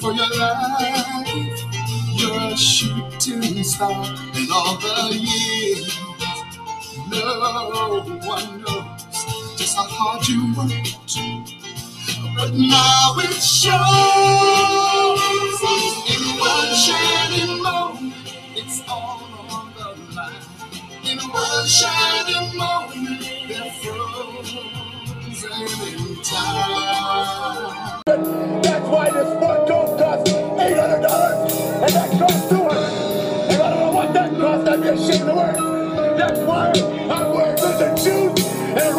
for your life. You're a shooting star in all the years. No one knows just how hard you worked. But now it shows in one shining moment. It's all on the line. In one shining moment, I'm wearing shoes and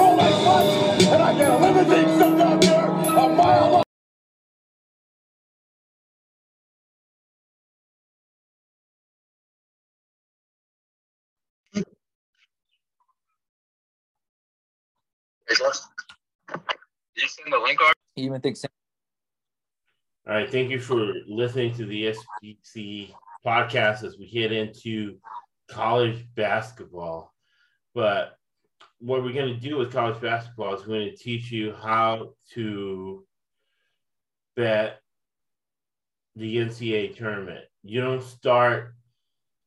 and I got there a mile. You send the link even think All right, thank you for listening to the SPC podcast as we get into college basketball. But what we're going to do with college basketball is we're going to teach you how to bet the NCAA tournament. You don't start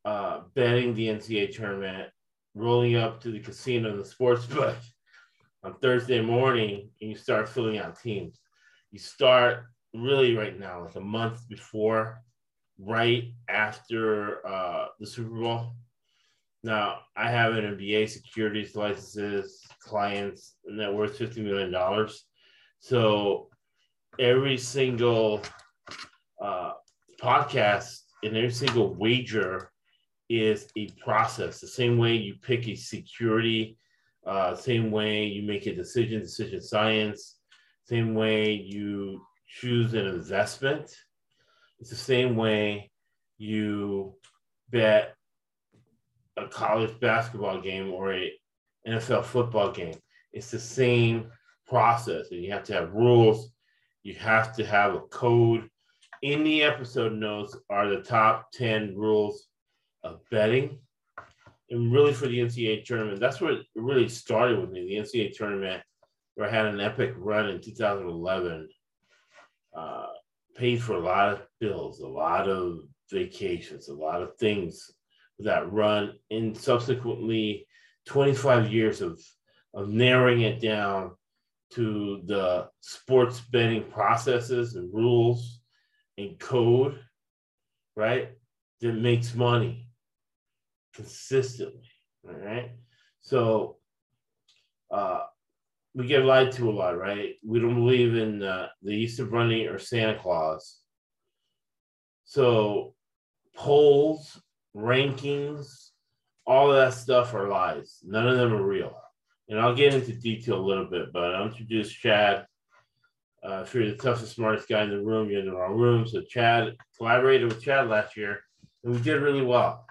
uh, betting the NCAA tournament, rolling up to the casino and the sports book on Thursday morning, and you start filling out teams. You start really right now, like a month before, right after uh, the Super Bowl. Now, I have an MBA securities licenses, clients, net worth $50 million. So every single uh, podcast and every single wager is a process. The same way you pick a security, uh, same way you make a decision, decision science, same way you choose an investment. It's the same way you bet a college basketball game or a NFL football game. It's the same process, and you have to have rules. You have to have a code. In the episode notes are the top 10 rules of betting. And really for the NCAA tournament, that's where it really started with me. The NCAA tournament, where I had an epic run in 2011, uh, paid for a lot of bills, a lot of vacations, a lot of things that run, and subsequently 25 years of, of narrowing it down to the sports betting processes and rules and code, right? That makes money consistently, all right? So uh, we get lied to a lot, right? We don't believe in uh, the Easter Bunny or Santa Claus. So polls, rankings, all of that stuff are lies. None of them are real. And I'll get into detail a little bit, but I'll introduce Chad. Uh, if you're the toughest, smartest guy in the room, you're in the wrong room. So Chad collaborated with Chad last year, and we did really well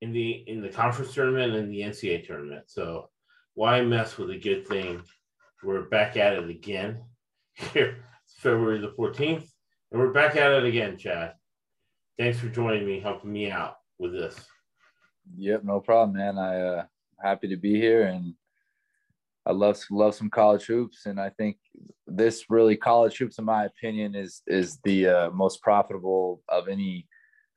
in the in the conference tournament and the NCAA tournament. So why mess with a good thing? We're back at it again here, February the 14th, and we're back at it again, Chad. Thanks for joining me, helping me out with this. Yep, no problem, man. I uh happy to be here and I love love some college hoops and I think this really college hoops in my opinion is is the uh, most profitable of any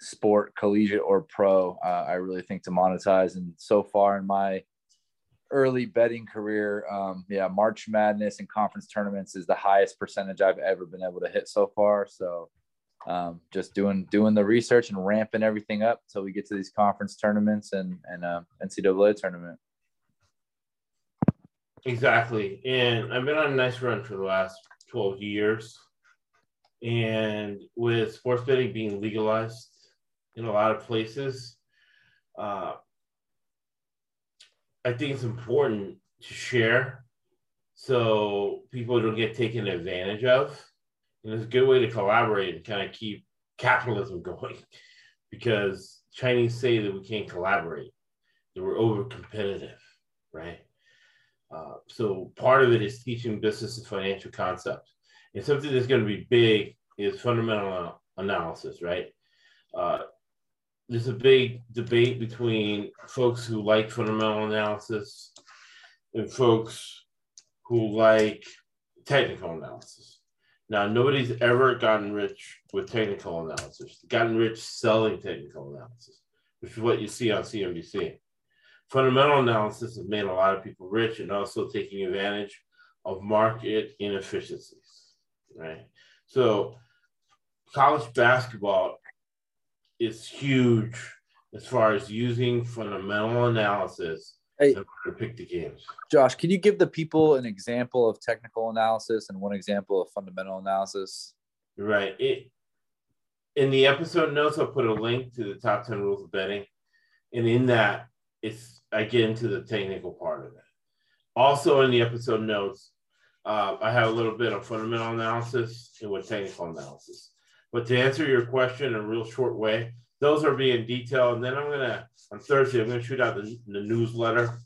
sport collegiate or pro uh, I really think to monetize and so far in my early betting career um, yeah March Madness and conference tournaments is the highest percentage I've ever been able to hit so far so um, just doing doing the research and ramping everything up until we get to these conference tournaments and and uh, NCAA tournament. Exactly. And I've been on a nice run for the last 12 years. And with sports betting being legalized in a lot of places, uh, I think it's important to share so people don't get taken advantage of. It's a good way to collaborate and kind of keep capitalism going because Chinese say that we can't collaborate, that we're over competitive, right? Uh, so part of it is teaching business and financial concepts. And something that's going to be big is fundamental analysis, right? Uh, there's a big debate between folks who like fundamental analysis and folks who like technical analysis. Now, nobody's ever gotten rich with technical analysis, gotten rich selling technical analysis, which is what you see on CNBC. Fundamental analysis has made a lot of people rich and also taking advantage of market inefficiencies, right? So, college basketball is huge as far as using fundamental analysis Hey. pick the games. Josh, can you give the people an example of technical analysis and one example of fundamental analysis? Right. It in the episode notes, I'll put a link to the top 10 rules of betting. And in that, it's I get into the technical part of it. Also in the episode notes, uh, I have a little bit of fundamental analysis and with technical analysis. But to answer your question in a real short way, those are being detailed. And then I'm gonna on Thursday, I'm gonna shoot out the, the newsletter.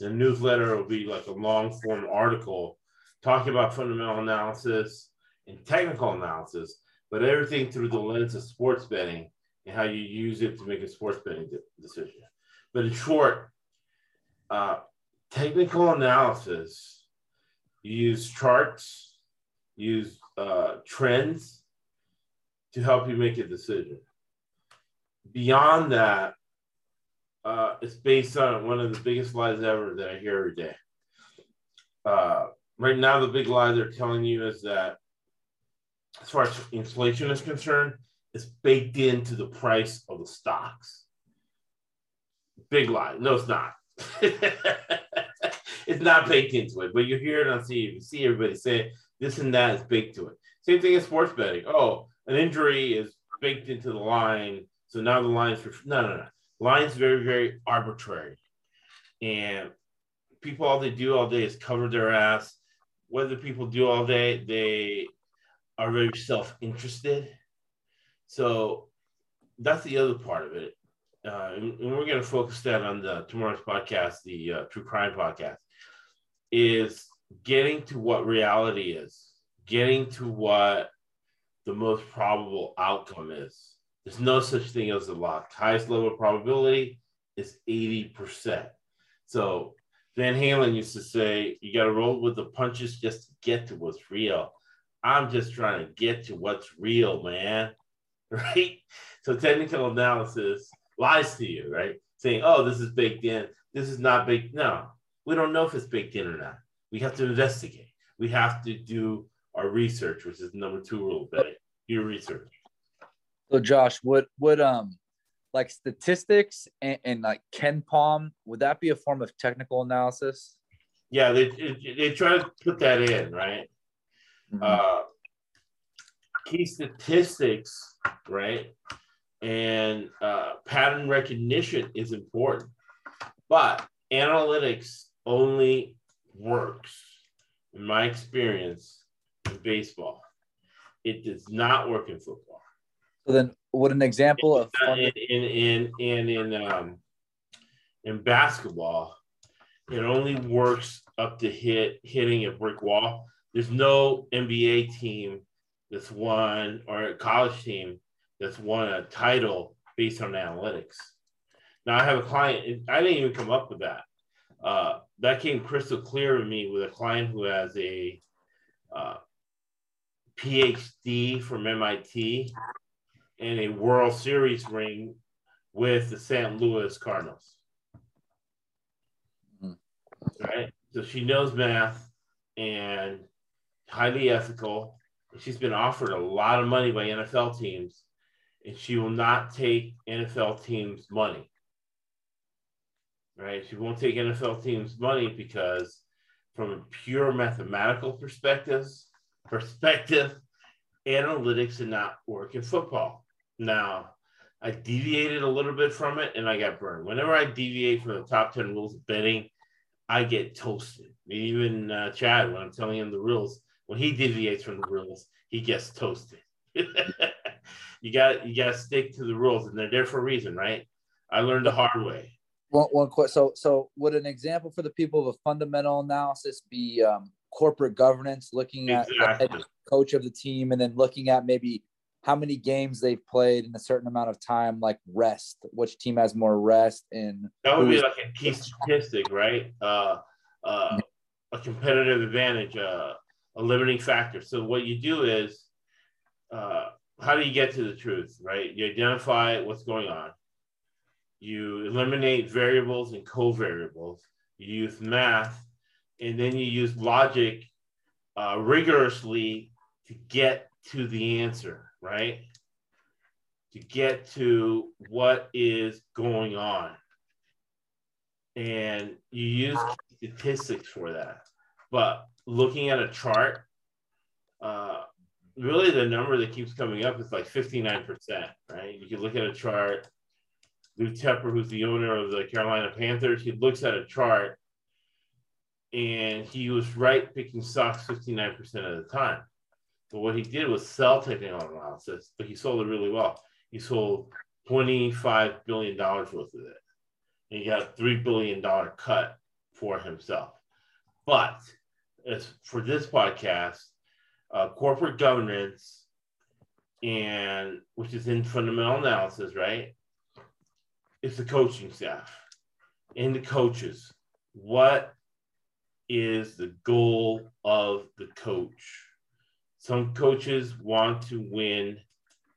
The newsletter will be like a long form article talking about fundamental analysis and technical analysis, but everything through the lens of sports betting and how you use it to make a sports betting de- decision. But in short, uh, technical analysis, you use charts, use uh, trends to help you make a decision. Beyond that, uh, it's based on one of the biggest lies ever that I hear every day. Uh, right now, the big lie they're telling you is that, as far as inflation is concerned, it's baked into the price of the stocks. Big lie. No, it's not. it's not baked into it, but you hear it on TV. You see everybody say this and that is baked to it. Same thing as sports betting. Oh, an injury is baked into the line, so now the line's for no, no, no. Line's very, very arbitrary, and people all they do all day is cover their ass. What do people do all day? They are very self-interested. So that's the other part of it. Uh, and, and we're going to focus that on the tomorrow's podcast, the uh, true crime podcast, is getting to what reality is, getting to what the most probable outcome is. There's no such thing as a lock. Highest level of probability is 80%. So Van Halen used to say, you got to roll with the punches just to get to what's real. I'm just trying to get to what's real, man. Right? So technical analysis lies to you, right? Saying, oh, this is baked in. This is not baked. No, we don't know if it's baked in or not. We have to investigate. We have to do our research, which is number two rule betting. Your research. So Josh, would would um like statistics and, and like KenPom, would that be a form of technical analysis? Yeah, they, they, try to put that in, right? Mhm. uh, key statistics, right? And uh, pattern recognition is important, but analytics only works, in my experience, in baseball. It does not work in football. So then what an example of Uh, funda- in in in in um, in basketball, it only works up to hit hitting a brick wall. There's no NBA team that's won or a college team that's won a title based on analytics. Now I have a client. I didn't even come up with that. Uh, that came crystal clear to me with a client who has a uh, PhD from MIT and a World Series ring with the St. Louis Cardinals. Mhm. Right? So she knows math and highly ethical. She's been offered a lot of money by NFL teams, and she will not take NFL teams' money. Right? She won't take NFL teams' money because, from a pure mathematical perspective, perspective, analytics did not work in football. Now, I deviated a little bit from it and I got burned. Whenever I deviate from the top 10 rules of betting, I get toasted. Even uh, Chad, when I'm telling him the rules, when he deviates from the rules, he gets toasted. you got you got to stick to the rules, and they're there for a reason, right? I learned the hard way. one one quick so so would an example for the people of a fundamental analysis be um, corporate governance, looking at the head coach of the team and then looking at maybe how many games they've played in a certain amount of time, like rest, which team has more rest and That would be like a key statistic, right? Uh, uh, a competitive advantage, uh, a limiting factor. So what you do is, uh, how do you get to the truth, right? You identify what's going on. You eliminate variables and covariables. You use math, and then you use logic uh, rigorously to get to the answer, right? To get to what is going on. And you use statistics for that. But looking at a chart, uh, really the number that keeps coming up is like 59%, right? You can look at a chart. Lou Tepper, who's the owner of the Carolina Panthers, he looks at a chart and he was right picking stocks 59% of the time. But what he did was sell technical analysis, but he sold it really well. He sold $25 billion worth of it. And he got a $3 billion cut for himself. But as for this podcast, uh, corporate governance and which is in fundamental analysis, right? It's the coaching staff and the coaches. What is the goal of the coach? Some coaches want to win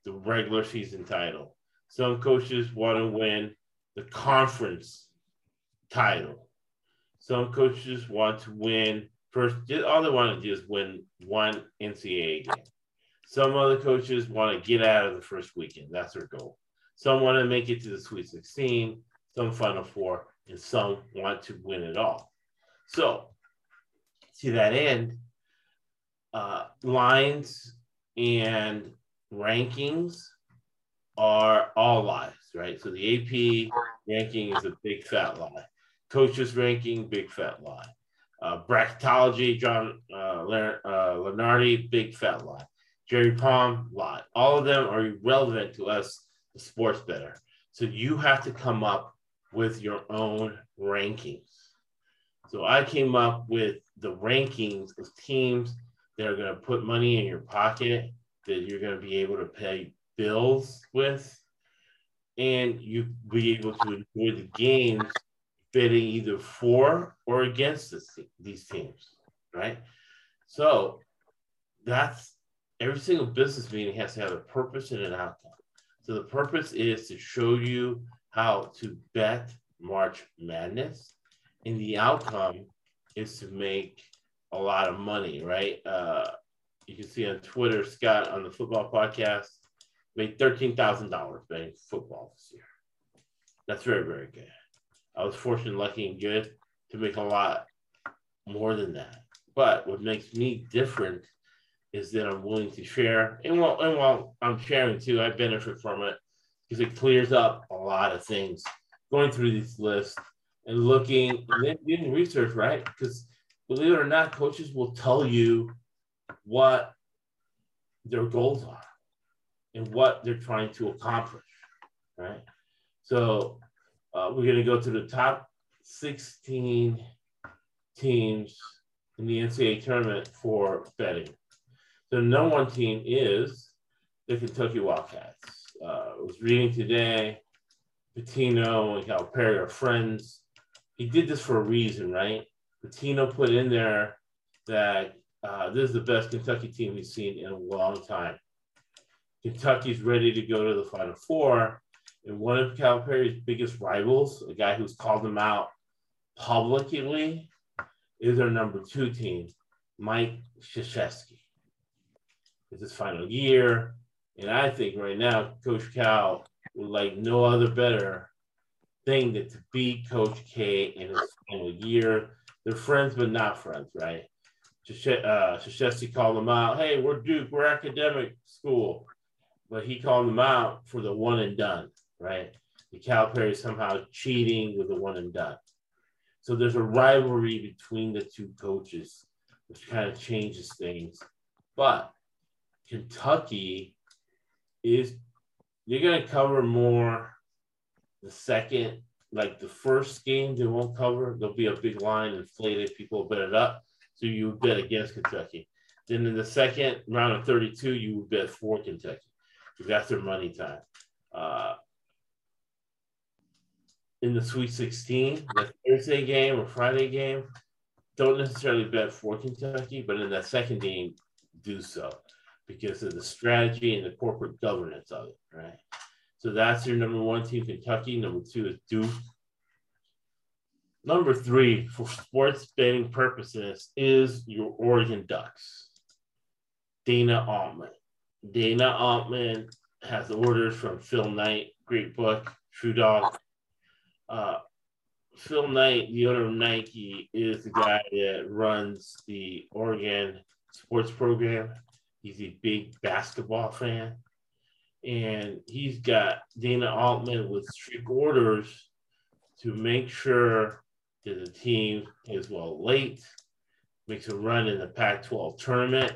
the regular season title. Some coaches want to win the conference title. Some coaches want to win first. All they want to do is win one NCAA game. Some other coaches want to get out of the first weekend. That's their goal. Some want to make it to the Sweet 16, some Final Four, and some want to win it all. So, to that end, uh, lines and rankings are all lies, right? So the AP ranking is a big fat lie. Coaches ranking, big fat lie. Uh, bracketology, John uh, uh, big fat lie. Jerry Palm, lie. All of them are irrelevant to us, the sports better. So you have to come up with your own rankings. So I came up with the rankings of teams that are going to put money in your pocket that you're going to be able to pay bills with, and you be able to enjoy the games betting either for or against this, these teams, right? So that's every single business meeting has to have a purpose and an outcome. So the purpose is to show you how to bet March Madness, and the outcome is to make a lot of money, right? Uh, you can see on Twitter, Scott on the football podcast made thirteen thousand dollars betting football this year. That's very, very good. I was fortunate, lucky, and good to make a lot more than that. But what makes me different is that I'm willing to share, and while and while I'm sharing too, I benefit from it because it clears up a lot of things. Going through these lists and looking and then doing research, right? Because believe it or not, coaches will tell you what their goals are and what they're trying to accomplish, right? So uh, we're going to go to the top 16 teams in the NCAA tournament for betting. The number one team is the Kentucky Wildcats. Uh, I was reading today, Pitino and Calipari are friends. He did this for a reason, right? Pitino put in there that uh, this is the best Kentucky team we've seen in a long time. Kentucky's ready to go to the Final Four. And one of Calipari's biggest rivals, a guy who's called them out publicly, is their number two team, Mike Krzyzewski. It's his final year. And I think right now, Coach Cal would like no other better thing than to beat Coach K in his final year. They're friends, but not friends, right? Uh, Krzyzewski called them out. Hey, we're Duke, we're academic school. But he called them out for the one and done, right? The Calipari somehow cheating with the one and done. So there's a rivalry between the two coaches, which kind of changes things. But Kentucky is, you're going to cover more the second, like the first game, they won't cover. There'll be a big line inflated, people will bet it up. So you bet against Kentucky. Then in the second round of 32, you would bet for Kentucky because that's their money time. Uh, in the Sweet 16, the Thursday game or Friday game, don't necessarily bet for Kentucky, but in that second game, do so because of the strategy and the corporate governance of it, right? So that's your number one team, Kentucky. Number two is Duke. Number three, for sports betting purposes, is your Oregon Ducks. Dana Altman. Dana Altman has orders from Phil Knight, great book, Shoe Dog. Uh, Phil Knight, the owner of Nike, is the guy that runs the Oregon sports program. He's a big basketball fan. And he's got Dana Altman with strict orders to make sure that the team is well late, makes a run in the Pac 12 tournament,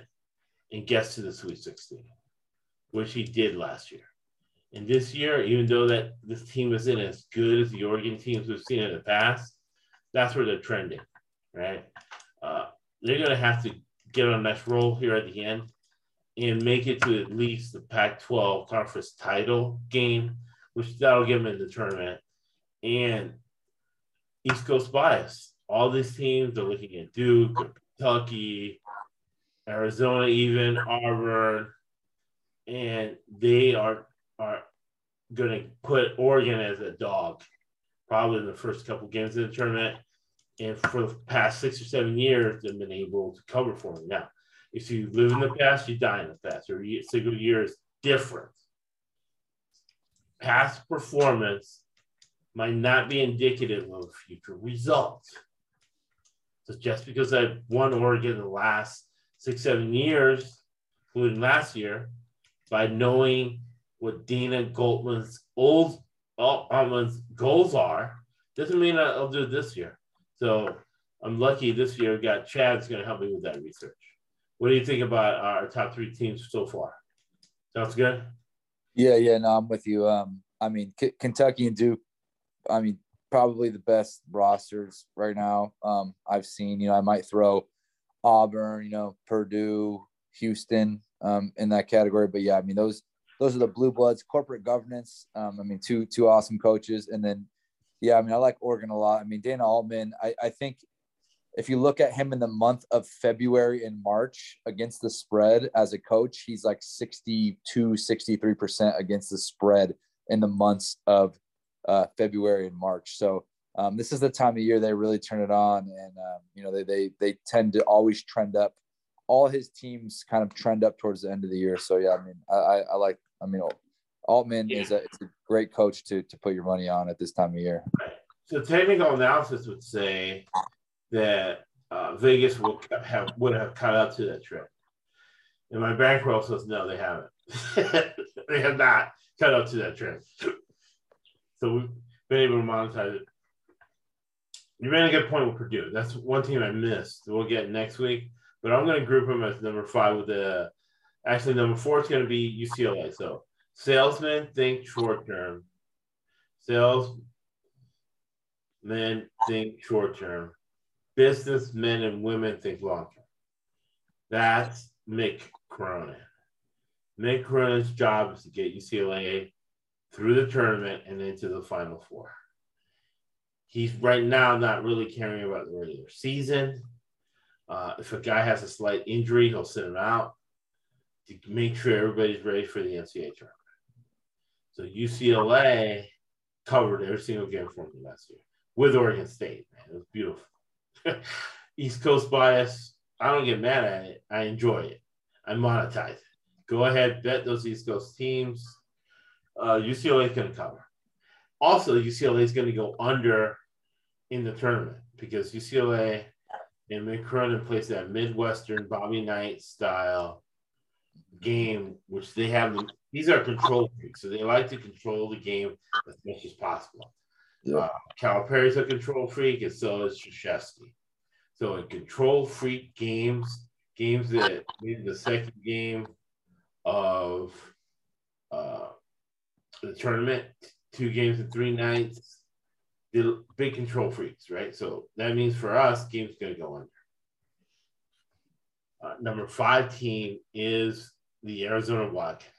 and gets to the Sweet 16, which he did last year. And this year, even though that this team isn't as good as the Oregon teams we've seen in the past, that's where they're trending, right? Uh, they're going to have to get on a nice roll here at the end and make it to at least the Pac 12 conference title game, which that'll give them in the tournament. And East Coast bias. All these teams are looking at Duke, Kentucky, Arizona, even Auburn, and they are are going to put Oregon as a dog, probably in the first couple games of the tournament. And for the past six or seven years, they've been able to cover for them. Now, if you live in the past, you die in the past. Every single year is different. Past performance might not be indicative of future results. So just because I've won Oregon the last six, seven years, including last year, by knowing what Dana Goldman's old Altman's goals are, doesn't mean I'll do it this year. So I'm lucky this year. I've got Chad's going to help me with that research. What do you think about our top three teams so far? Sounds good. Yeah, yeah, no, I'm with you. Um, I mean, K- Kentucky and Duke. I mean, probably the best rosters right now. Um, I've seen. You know, I might throw Auburn, you know, Purdue, Houston, um, in that category. But yeah, I mean, those those are the blue bloods, corporate governance. Um, I mean, two two awesome coaches, and then yeah, I mean, I like Oregon a lot. I mean, Dana Altman. I I think if you look at him in the month of February and March against the spread as a coach, he's like 62, 63% against the spread in the months of uh, February and March. So um, this is the time of year they really turn it on. And, um, you know, they, they, they tend to always trend up. All his teams kind of trend up towards the end of the year. So, yeah, I mean, I, I like, I mean, Altman yeah. is a, a great coach to, to put your money on at this time of year. So technical analysis would say that uh, Vegas will have would have caught up to that trip. And my bankroll says no, they haven't. they have not caught up to that trip. So we've been able to monetize it. You made a good point with Purdue. That's one team I missed. We'll get next week, but I'm going to group them as number five with the. Actually, number four is going to be UCLA. So salesmen think short term. Salesmen think short term businessmen and women think long term. That's Mick Cronin. Mick Cronin's job is to get UCLA through the tournament and into the Final Four. He's right now not really caring about the regular season. Uh, if a guy has a slight injury, he'll sit him out to make sure everybody's ready for the NCAA tournament. So UCLA covered every single game for me last year with Oregon State. Man, it was beautiful. East Coast bias. I don't get mad at it. I enjoy it. I monetize it. Go ahead, bet those East Coast teams. Uh, UCLA is going to cover. Also, UCLA is going to go under in the tournament because UCLA and Mick plays that Midwestern Bobby Knight style game, which they have. These are control freaks, so they like to control the game as much as possible. Yeah. Uh, Calipari's a control freak, and so is Krzyzewski. So in control freak games, games that the second game of uh, the tournament, two games in three nights, the big control freaks, right? So that means for us, game's going to go under. Uh, number five team is the Arizona Wildcats.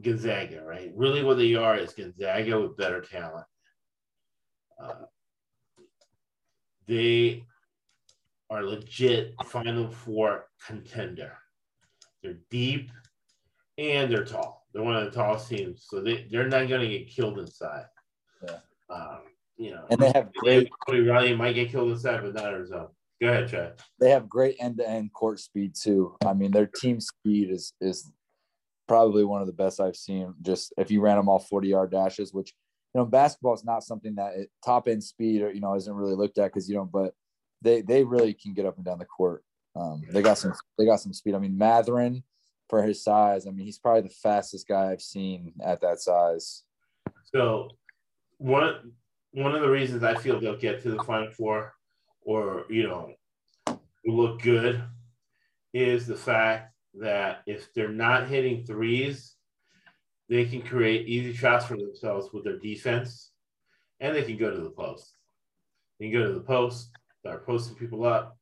Gonzaga, right? Really, what they are is Gonzaga with better talent. Uh, they are legit Final Four contender. They're deep and they're tall. They're one of the tallest teams, so they they're not going to get killed inside. Yeah. Um, you know, And they have great Cody Riley might get killed inside, but not Arizona. Go ahead, Chad. they have great end to end court speed too. I mean, their team speed is is probably one of the best I've seen. Just if you ran them all forty yard dashes, which you know basketball is not something that it, top end speed or you know isn't really looked at because you don't. But they they really can get up and down the court. Um, they got some they got some speed. I mean, Mathurin for his size. I mean, he's probably the fastest guy I've seen at that size. So one one of the reasons I feel they'll get to the final four or you know look good is the fact that if they're not hitting threes, they can create easy shots for themselves with their defense and they can go to the post. They can go to the post, start posting people up,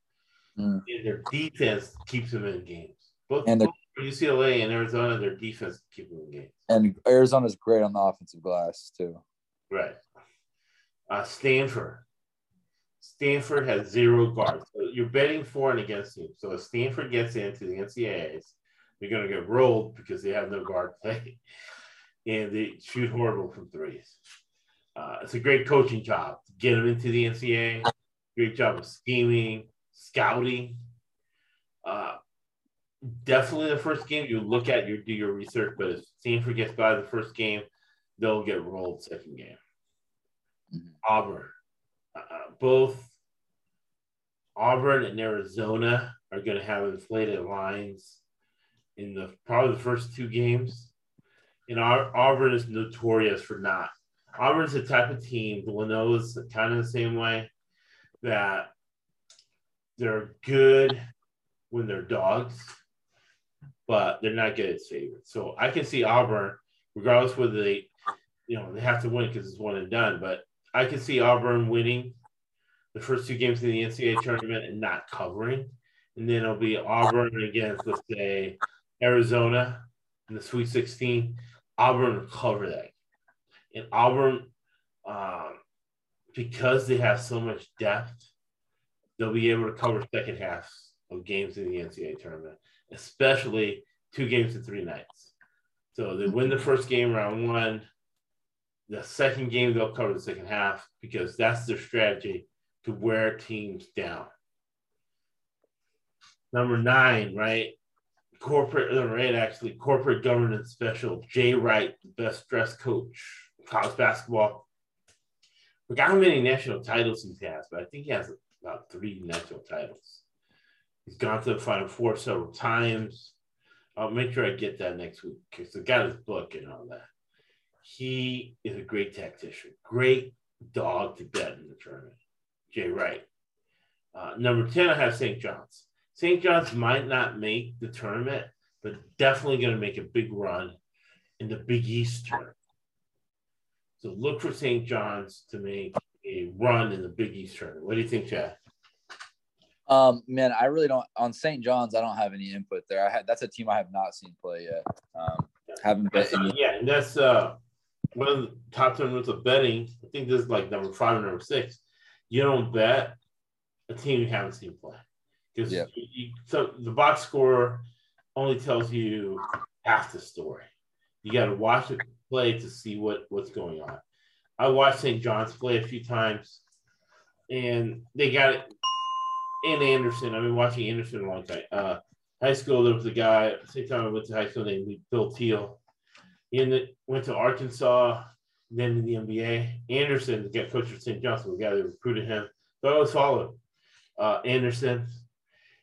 Mm. and their defense keeps them in games. Both, And the- both UCLA and Arizona, their defense keep them in games. And Arizona's great on the offensive glass too. Right. Uh, Stanford. Stanford has zero guards. So you're betting for and against him. So if Stanford gets into the NCAAs, they're going to get rolled because they have no guard play. And they shoot horrible from threes. Uh, it's a great coaching job to get them into the NCAA. Great job of scheming, scouting. Uh, definitely the first game you look at, you do your research. But if Stanford gets by the first game, they'll get rolled second game. Mhm. Auburn. Both Auburn and Arizona are going to have inflated lines in the probably the first two games. And Au- Auburn is notorious for not. Auburn's the type of team, Villanova's kind of the same way, that they're good when they're dogs, but they're not good as favorites. So I can see Auburn, regardless whether they, you know, they have to win because it's one and done, but I can see Auburn winning the first two games in the NCAA tournament and not covering. And then it'll be Auburn against, let's say, Arizona in the Sweet 16. Auburn will cover that. And Auburn, um, because they have so much depth, they'll be able to cover second halves of games in the NCAA tournament, especially two games in three nights. So they win the first game round one. The second game, they'll cover the second half because that's their strategy to wear teams down. Number nine, right? Corporate, number eight, actually, corporate governance special. Jay Wright, the best dressed coach, college basketball. Forgot how many national titles he has, but I think he has about three national titles. He's gone to the Final Four several times. I'll make sure I get that next week because I got his book and all that. He is a great tactician, great dog to bet in the tournament. Jay Wright. Uh, number 10, I have St. John's. St. John's might not make the tournament, but definitely going to make a big run in the Big East tournament. So look for St. John's to make a run in the Big East tournament. What do you think, Chad? Um, man, I really don't on St. John's. I don't have any input there. I had that's a team I have not seen play yet. Um, haven't bet uh, yeah, and that's uh, one of the top tournaments of betting. I think this is like number five or number six. You don't bet a team you haven't seen play because you, so the box score only tells you half the story. You got to watch it play to see what what's going on. I watched St. John's play a few times, and they got it. And Anderson, I've been watching Anderson a long time. Uh, high school, there was a guy. Same time I went to high school named Bill Teal. He went to Arkansas, then in the NBA. Anderson, guy coach of St. John's, the guy that recruited him. So I always followed uh, Anderson,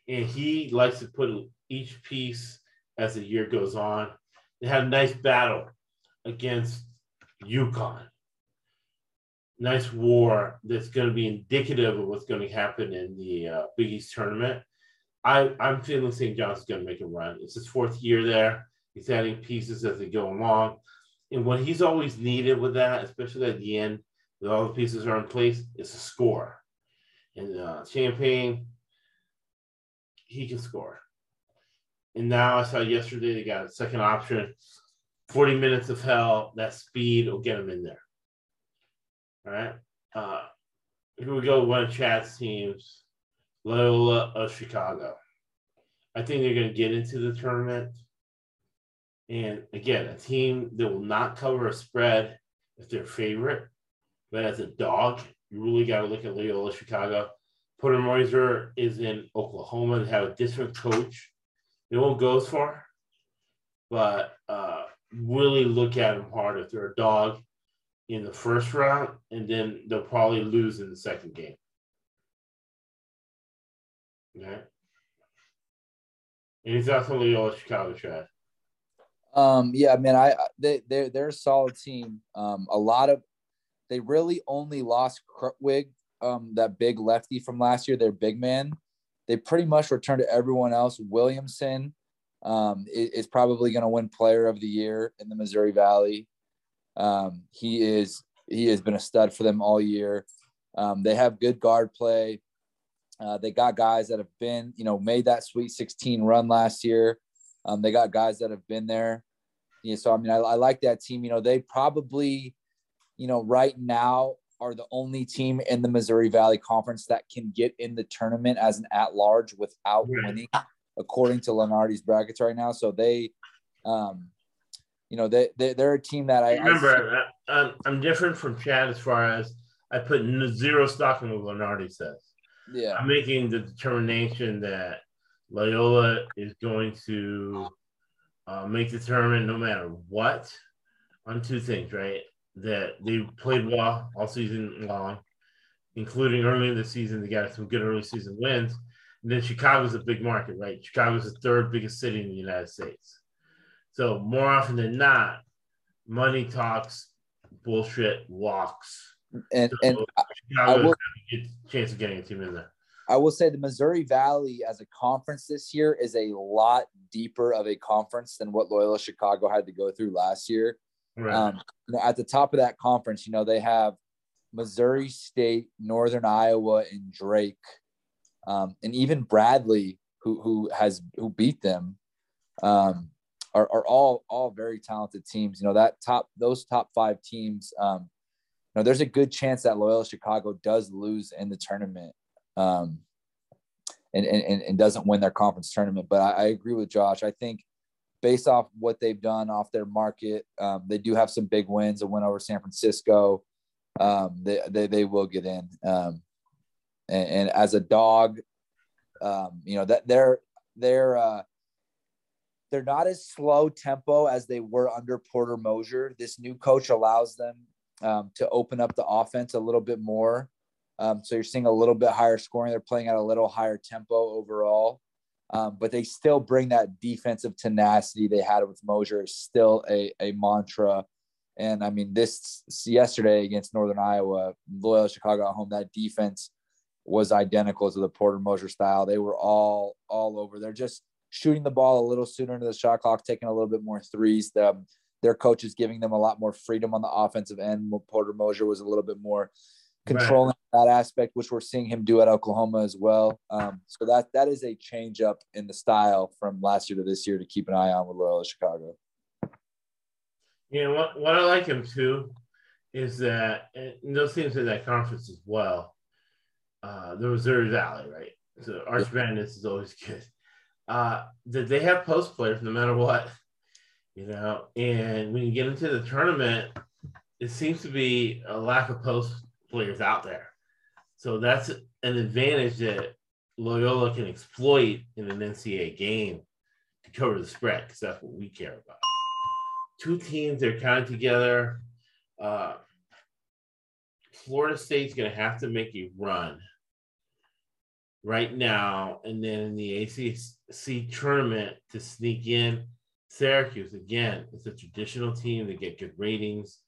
and he likes to put each piece as the year goes on. They had a nice battle against UConn. Nice war that's going to be indicative of what's going to happen in the uh, Big East tournament. I, I'm feeling St. John's going to make a run. It's his fourth year there. He's adding pieces as they go along. And what he's always needed with that, especially at the end, when all the pieces are in place, is a score. And uh, Champagnie, he can score. And now I saw yesterday they got a second option 40 minutes of hell. That speed will get him in there. All right. Uh, here we go. One of Chad's teams, Loyola of Chicago. I think they're going to get into the tournament. And again, a team that will not cover a spread if they're favorite, but as a dog, you really got to look at Loyola Chicago. Porter Moser is in Oklahoma. They have a different coach. They won't go as far, but uh, really look at them hard if they're a dog in the first round, and then they'll probably lose in the second game. Okay. Any thoughts on Loyola Chicago, Chad? Um, yeah, man, I they they're they're a solid team. Um, a lot of they really only lost Krutwig, um, that big lefty from last year, their big man. They pretty much returned to everyone else. Williamson um, is, is probably going to win Player of the Year in the Missouri Valley. Um, he is he has been a stud for them all year. Um, they have good guard play. Uh, they got guys that have been, you know, made that Sweet 16 run last year. Um, they got guys that have been there. Yeah, so I mean, I, I like that team. You know, they probably, you know, right now are the only team in the Missouri Valley Conference that can get in the tournament as an at-large without Right. winning, according to Lunardi's brackets right now. So they, um, you know, they, they they're a team that I Remember, I, I'm, I'm different from Chad as far as I put zero stock in what Lunardi says. yeah, I'm making the determination that Loyola is going to uh, make the tournament no matter what on two things, right? That they played well all season long, including early in the season. They got some good early season wins. And then Chicago's a big market, right? Chicago's the third biggest city in the United States. So more often than not, money talks, bullshit walks. and So and Chicago will- a good chance of getting a team in there. I will say the Missouri Valley as a conference this year is a lot deeper of a conference than what Loyola Chicago had to go through last year. Right. Um, at the top of that conference, you know, they have Missouri State, Northern Iowa, and Drake, um, and even Bradley, who who has who beat them, um, are, are all all very talented teams. You know, that top those top five teams. Um, you know, there's a good chance that Loyola Chicago does lose in the tournament, um, and, and and doesn't win their conference tournament. But I, I agree with Josh. I think based off what they've done off their market, um, they do have some big wins. A win over San Francisco. Um, they, they they will get in. Um, and, and as a dog, um, you know that they're they're uh, they're not as slow tempo as they were under Porter Moser. This new coach allows them um, to open up the offense a little bit more. Um, so you're seeing a little bit higher scoring. They're playing at a little higher tempo overall, um, but they still bring that defensive tenacity they had with Moser. Is still a, a mantra. And I mean, this yesterday against Northern Iowa, Loyola Chicago at home, that defense was identical to the Porter Moser style. They were all all over. They're just shooting the ball a little sooner into the shot clock, taking a little bit more threes. The, their coach is giving them a lot more freedom on the offensive end. Porter Moser was a little bit more controlling that aspect, which we're seeing him do at Oklahoma as well. Um, so that that is a change up in the style from last year to this year to keep an eye on with Loyola Chicago. You know what? What I like him too is that and those teams in that conference as well. Uh, the Missouri Valley, right? So Arch Madness is always good. Uh, that they have post players no matter what, you know. And when you get into the tournament, it seems to be a lack of post players out there. So that's an advantage that Loyola can exploit in an NCAA game to cover the spread because that's what we care about two teams they're kind of together. Uh, Florida State's going to have to make a run right now, and then in the ACC tournament to sneak in. Syracuse again, it's a traditional team. They get good ratings.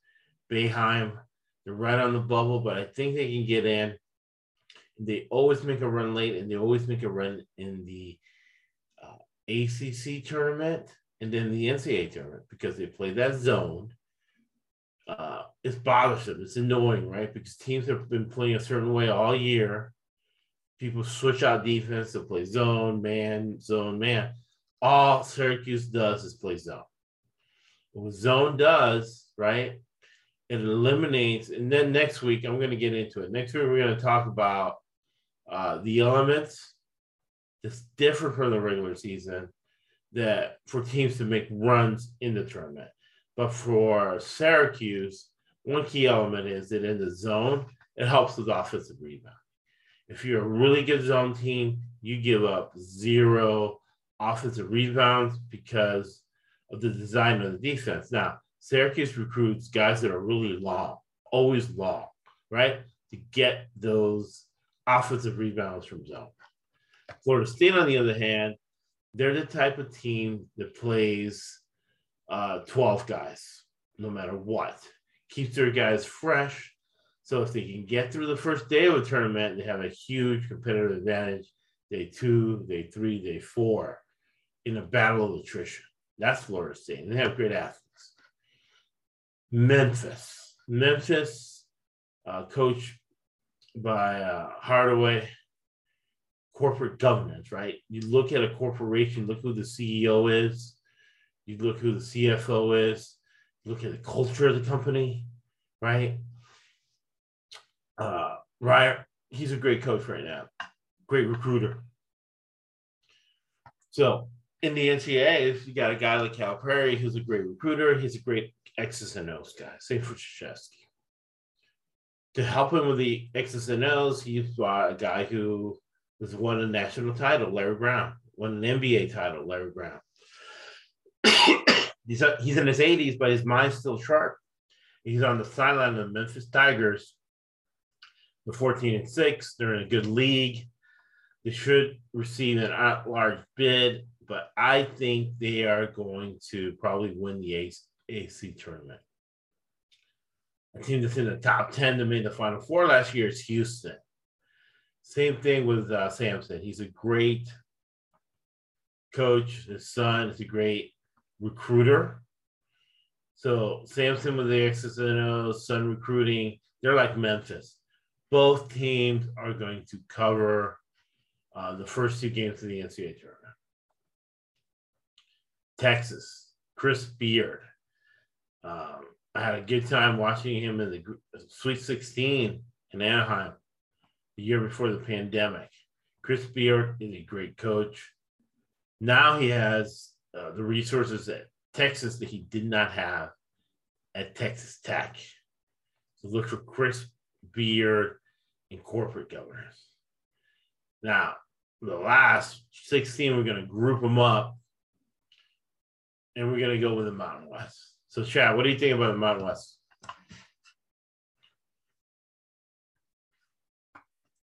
Boeheim, they're right on the bubble, but I think they can get in. They always make a run late, and they always make a run in the uh, ACC tournament and then the NCAA tournament because they play that zone. Uh, it's bothersome. It's annoying, right? Because teams have been playing a certain way all year. People switch out defense to play zone, man, zone, man. All Syracuse does is play zone. What zone does, right, it eliminates. And then next week, I'm going to get into it. Next week, we're going to talk about uh, the elements that's different from the regular season that for teams to make runs in the tournament. But for Syracuse, one key element is that in the zone, it helps with offensive rebound. If you're a really good zone team, you give up zero offensive rebounds because of the design of the defense. Now, Syracuse recruits guys that are really long, always long, right? To get those offensive rebounds from zone. Florida State, on the other hand, they're the type of team that plays uh, 12 guys no matter what, keeps their guys fresh. So if they can get through the first day of a tournament, they have a huge competitive advantage. Day two, day three, day four in a battle of attrition. That's Florida State. And they have great athletes. Memphis. Memphis, uh, coached by uh, Hardaway, corporate governance, right? You look at a corporation, look who the CEO is, you look who the CFO is, look at the culture of the company, right? Uh, Ryan, he's a great coach right now, great recruiter. So in the NCAAs, you got a guy like Calipari who's a great recruiter. He's a great X's and O's guy. Same for Krzyzewski. To help him with the X's and O's, he's brought a guy who has won a national title, Larry Brown, won an NBA title, Larry Brown. he's, he's in his 80s, but his mind's still sharp. He's on the sideline of the Memphis Tigers. The 14 and 6. They're in a good league. They should receive an at large bid, but I think they are going to probably win the AC tournament. A team that's in the top 10 to make the final four last year is Houston. Same thing with uh, Sampson. He's a great coach. His son is a great recruiter. So Sampson with the X's and recruiting, they're like Memphis. Both teams are going to cover uh, the first two games of the NCAA tournament. Texas, Chris Beard. Um, I had a good time watching him in the Sweet 16 in Anaheim the year before the pandemic. Chris Beard is a great coach. Now he has uh, the resources at Texas that he did not have at Texas Tech. So look for Chris Beard in corporate governors. Now, the last 16, we're going to group them up and we're going to go with the Mountain West. So, Chad, what do you think about the Mountain West?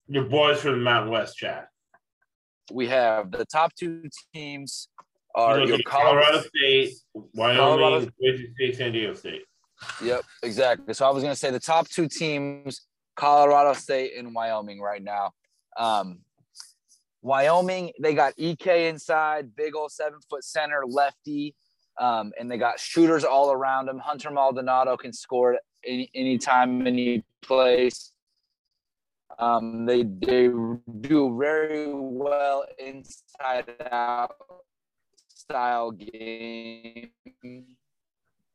Your boys from the Mountain West, Chad. We have the top two teams are your Colorado, Colorado State, Wyoming, Colorado. Boise State, San Diego State. Yep, exactly. So I was going to say the top two teams, Colorado State and Wyoming, right now. Um, Wyoming, they got Ike inside, big old seven foot center, lefty, um, and they got shooters all around him. Hunter Maldonado can score any anytime, any place. Um, they they do very well inside out style game.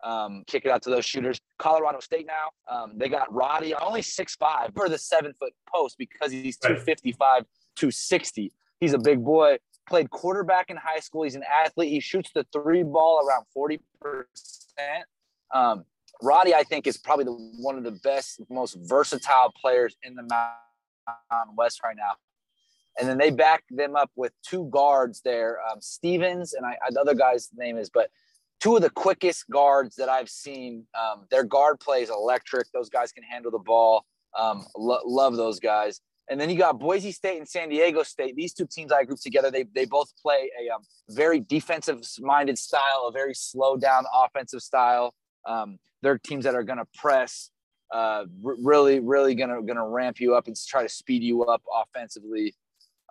Um, kick it out to those shooters. Colorado State now, um, they got Roddy only six five for the seven foot post because he's 255, 260. He's a big boy. Played quarterback in high school. He's an athlete. He shoots the three ball around 40%. Um, Roddy, I think, is probably the, one of the best, most versatile players in the Mountain West right now. And then they back them up with two guards there, um, Stevens and I, the other guy's name is, but two of the quickest guards that I've seen. Um, their guard plays electric. Those guys can handle the ball. Um, lo- love those guys. And then you got Boise State and San Diego State. These two teams I grouped together. They, they both play a um, very defensive minded style, a very slow down offensive style. Um, they're teams that are going to press, uh, r- really, really going to going to ramp you up and try to speed you up offensively.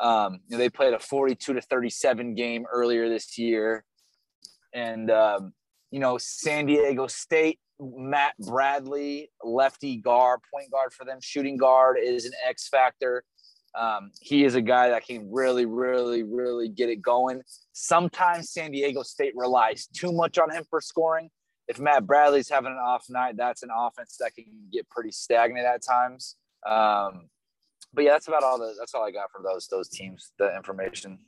Um, you know, they played a 42 to 37 game earlier this year. And, um, you know, San Diego State, Matt Bradley, lefty guard, point guard for them, shooting guard is an X factor. Um, he is a guy that can really, really, really get it going. Sometimes San Diego State relies too much on him for scoring. if Matt Bradley's having an off night, that's an offense that can get pretty stagnant at times. Um, but yeah, that's about all the that's all I got for those those teams. The information.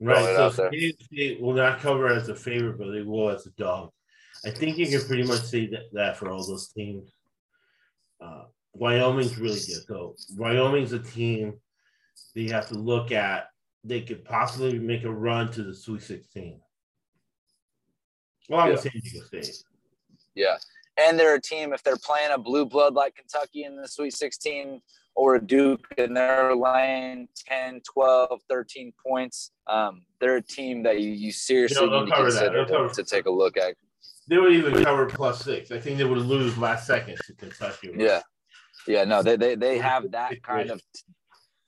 Right. So State State will not cover as a favorite, but they will as a dog. I think you can pretty much say that, that for all those teams. Uh, Wyoming's really good. So Wyoming's a team that you have to look at. They could possibly make a run to the Sweet 16. Well, I'm yeah. San Diego State. Yeah. And they're a team, if they're playing a blue blood like Kentucky in the Sweet 16 or a Duke and they're laying 10, 12, 13 points, um, they're a team that you, you seriously need to consider to, to, take a look at. They would even cover plus six. I think they would lose last second to Kentucky. Right? Yeah. Yeah, no, they, they, they have that kind of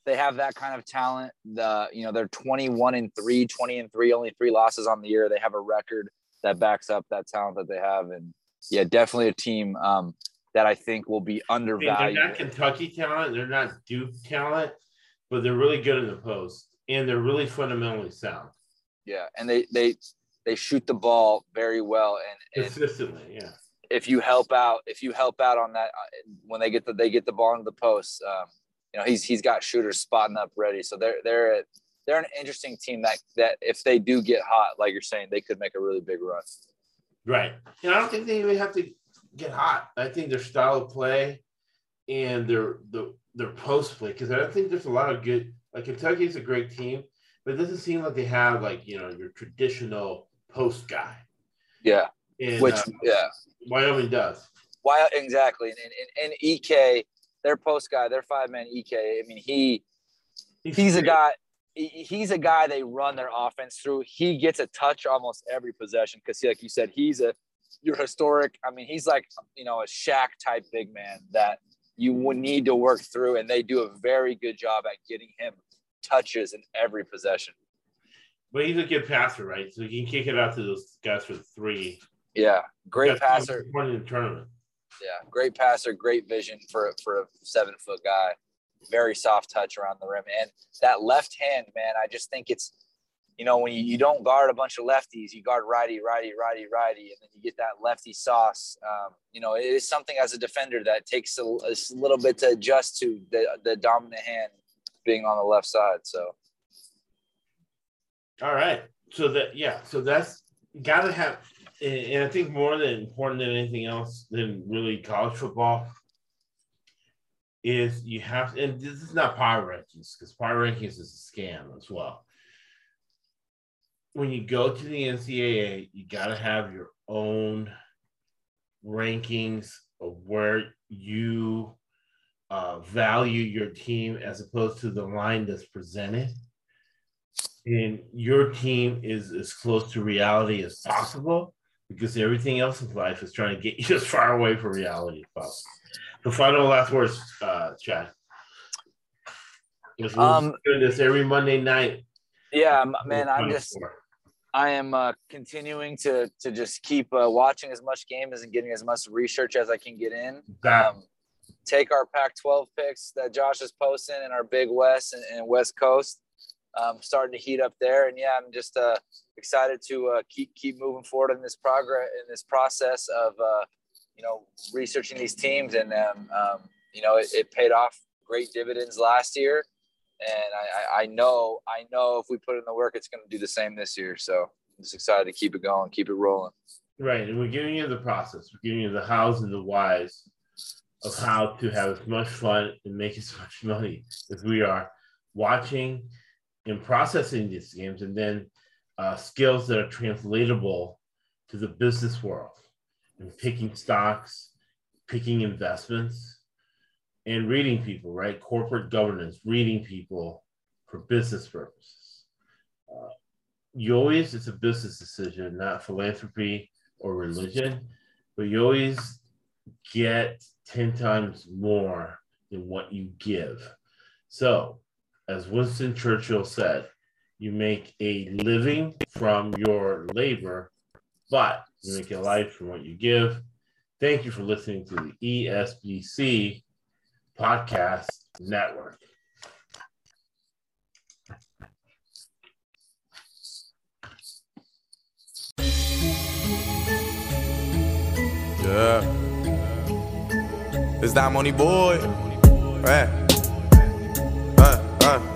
they have that kind of talent. The you know, they're 21 and 3, 20 and 3, only three losses on the year. They have a record that backs up that talent that they have. And yeah, definitely a team um, that I think will be undervalued. they're not Kentucky talent, they're not Duke talent, but they're really good in the post and they're really fundamentally sound. Yeah, and they they they shoot the ball very well and, and consistently. Yeah. If you help out, if you help out on that uh, when they get the they get the ball into the post, um, you know he's he's got shooters spotting up ready. So they're they're they're an interesting team that that if they do get hot, like you're saying, they could make a really big run. Right. And I don't think they even have to get hot. I think their style of play and their the their post play, because I don't think there's a lot of good like Kentucky is a great team, but it doesn't seem like they have like you know your traditional post guy. Yeah. And, Which uh, yeah. Wyoming does. Why exactly. And, and, and Ike, their post guy, their five man Ike, I mean, he he's, he's a guy he's a guy they run their offense through. He gets a touch almost every possession because, like you said, he's a your historic. I mean, he's like you know a Shaq type big man that you would need to work through, and they do a very good job at getting him touches in every possession. But he's a good passer, right? So he can kick it out to those guys for three. Yeah, great passer. One in the tournament. Yeah, great passer, great vision for for a seven foot guy very soft touch around the rim. And that left hand, man, I just think it's, you know, when you, you don't guard a bunch of lefties, you guard righty, righty, righty, righty, and then you get that lefty sauce. Um, you know, it is something as a defender that takes a, a little bit to adjust to the, the dominant hand being on the left side. So, all right. So that, yeah, so that's got to have, and I think more than important than anything else than really college football is you have, and this is not power rankings because power rankings is a scam as well. When you go to the NCAA, you got to have your own rankings of where you uh, value your team as opposed to the line that's presented. And your team is as close to reality as possible because everything else in life is trying to get you as far away from reality as possible the final last words, uh, Chad. Um, doing this every Monday night. Yeah, man, I'm just, I am uh, continuing to to just keep uh, watching as much games and getting as much research as I can get in. Um, take our Pac-12 picks that Josh is posting in our Big West and, and West Coast. Um, starting to heat up there, and yeah, I'm just uh, excited to uh, keep keep moving forward in this progress in this process of uh, you know, researching these teams, and um, um, you know, it, it, paid off great dividends last year, and I, I know I know if we put in the work, it's going to do the same this year. So I'm just excited to keep it going, keep it rolling. Right, and we're giving you the process. We're giving you the hows and the whys of how to have as much fun and make as much money as we are watching and processing these games, and then uh, skills that are translatable to the business world and picking stocks, picking investments, and reading people, right? Corporate governance, reading people for business purposes. Uh, you always, it's a business decision, not philanthropy or religion, but you always get 10 times more than what you give. So, as Winston Churchill said, you make a living from your labor, but you make a life from what you give. Thank you for listening to the ESBC Podcast Network. Yeah. It's that money boy. Yeah. Uh.